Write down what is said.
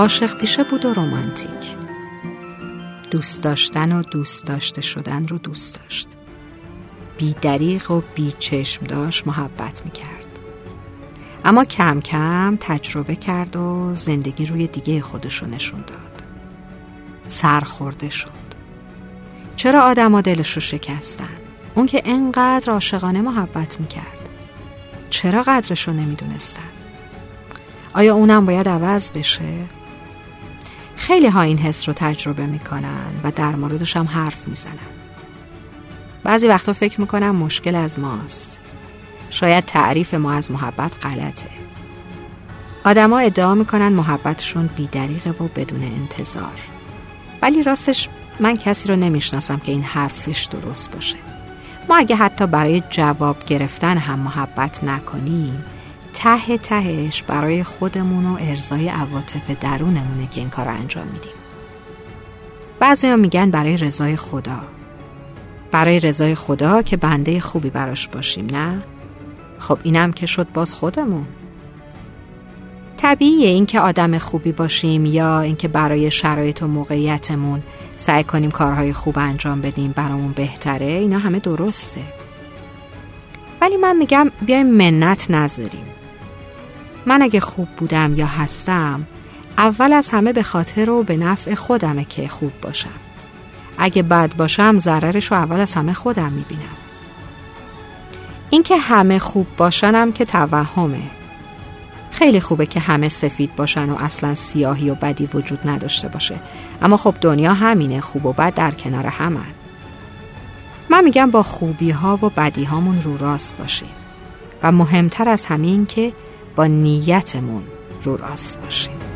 عاشق پیشه بود و رومانتیک دوست داشتن و دوست داشته شدن رو دوست داشت. بی دریغ و بی چشم داشت محبت می‌کرد. اما کم کم تجربه کرد و زندگی روی دیگه خودشو نشون داد. سرخورده شد. چرا آدم دلش رو شکستن؟ اون که انقدر عاشقانه محبت می‌کرد. چرا قدرش رو نمی‌دونستن؟ آیا اونم باید عوض بشه؟ خیلی ها این حس رو تجربه می‌کنن و در موردش هم حرف می‌زنن. بعضی وقتا فکر می‌کنم مشکل از ماست. شاید تعریف ما از محبت غلطه. آدما ادعا می‌کنن محبتشون بیدریقه و بدون انتظار. ولی راستش من کسی رو نمی‌شناسم که این حرفش درست باشه. ما اگه حتی برای جواب گرفتن هم محبت نکنیم ته تهش برای خودمون و ارزای عواطف درونمونه که این کار رو انجام میدیم. بعضی ها میگن برای رضای خدا. برای رضای خدا که بنده خوبی براش باشیم نه؟ خب اینم که شد باز خودمون. طبیعیه اینکه آدم خوبی باشیم یا اینکه برای شرایط و موقعیتمون سعی کنیم کارهای خوب انجام بدیم برامون بهتره اینا همه درسته. ولی من میگم بیایم منت نذاریم. من اگه خوب بودم یا هستم اول از همه به خاطر و به نفع خودمه که خوب باشم. اگه بد باشم ضررش رو اول از همه خودم می‌بینم. اینکه همه خوب باشنم که توهمه. خیلی خوبه که همه سفید باشن و اصلا سیاهی و بدی وجود نداشته باشه. اما خب دنیا همینه خوب و بد در کنار همن. من میگم با خوبی ها و بدی هامون رو راست باشیم. و مهمتر از همین که با نیتمون رو راست باشیم.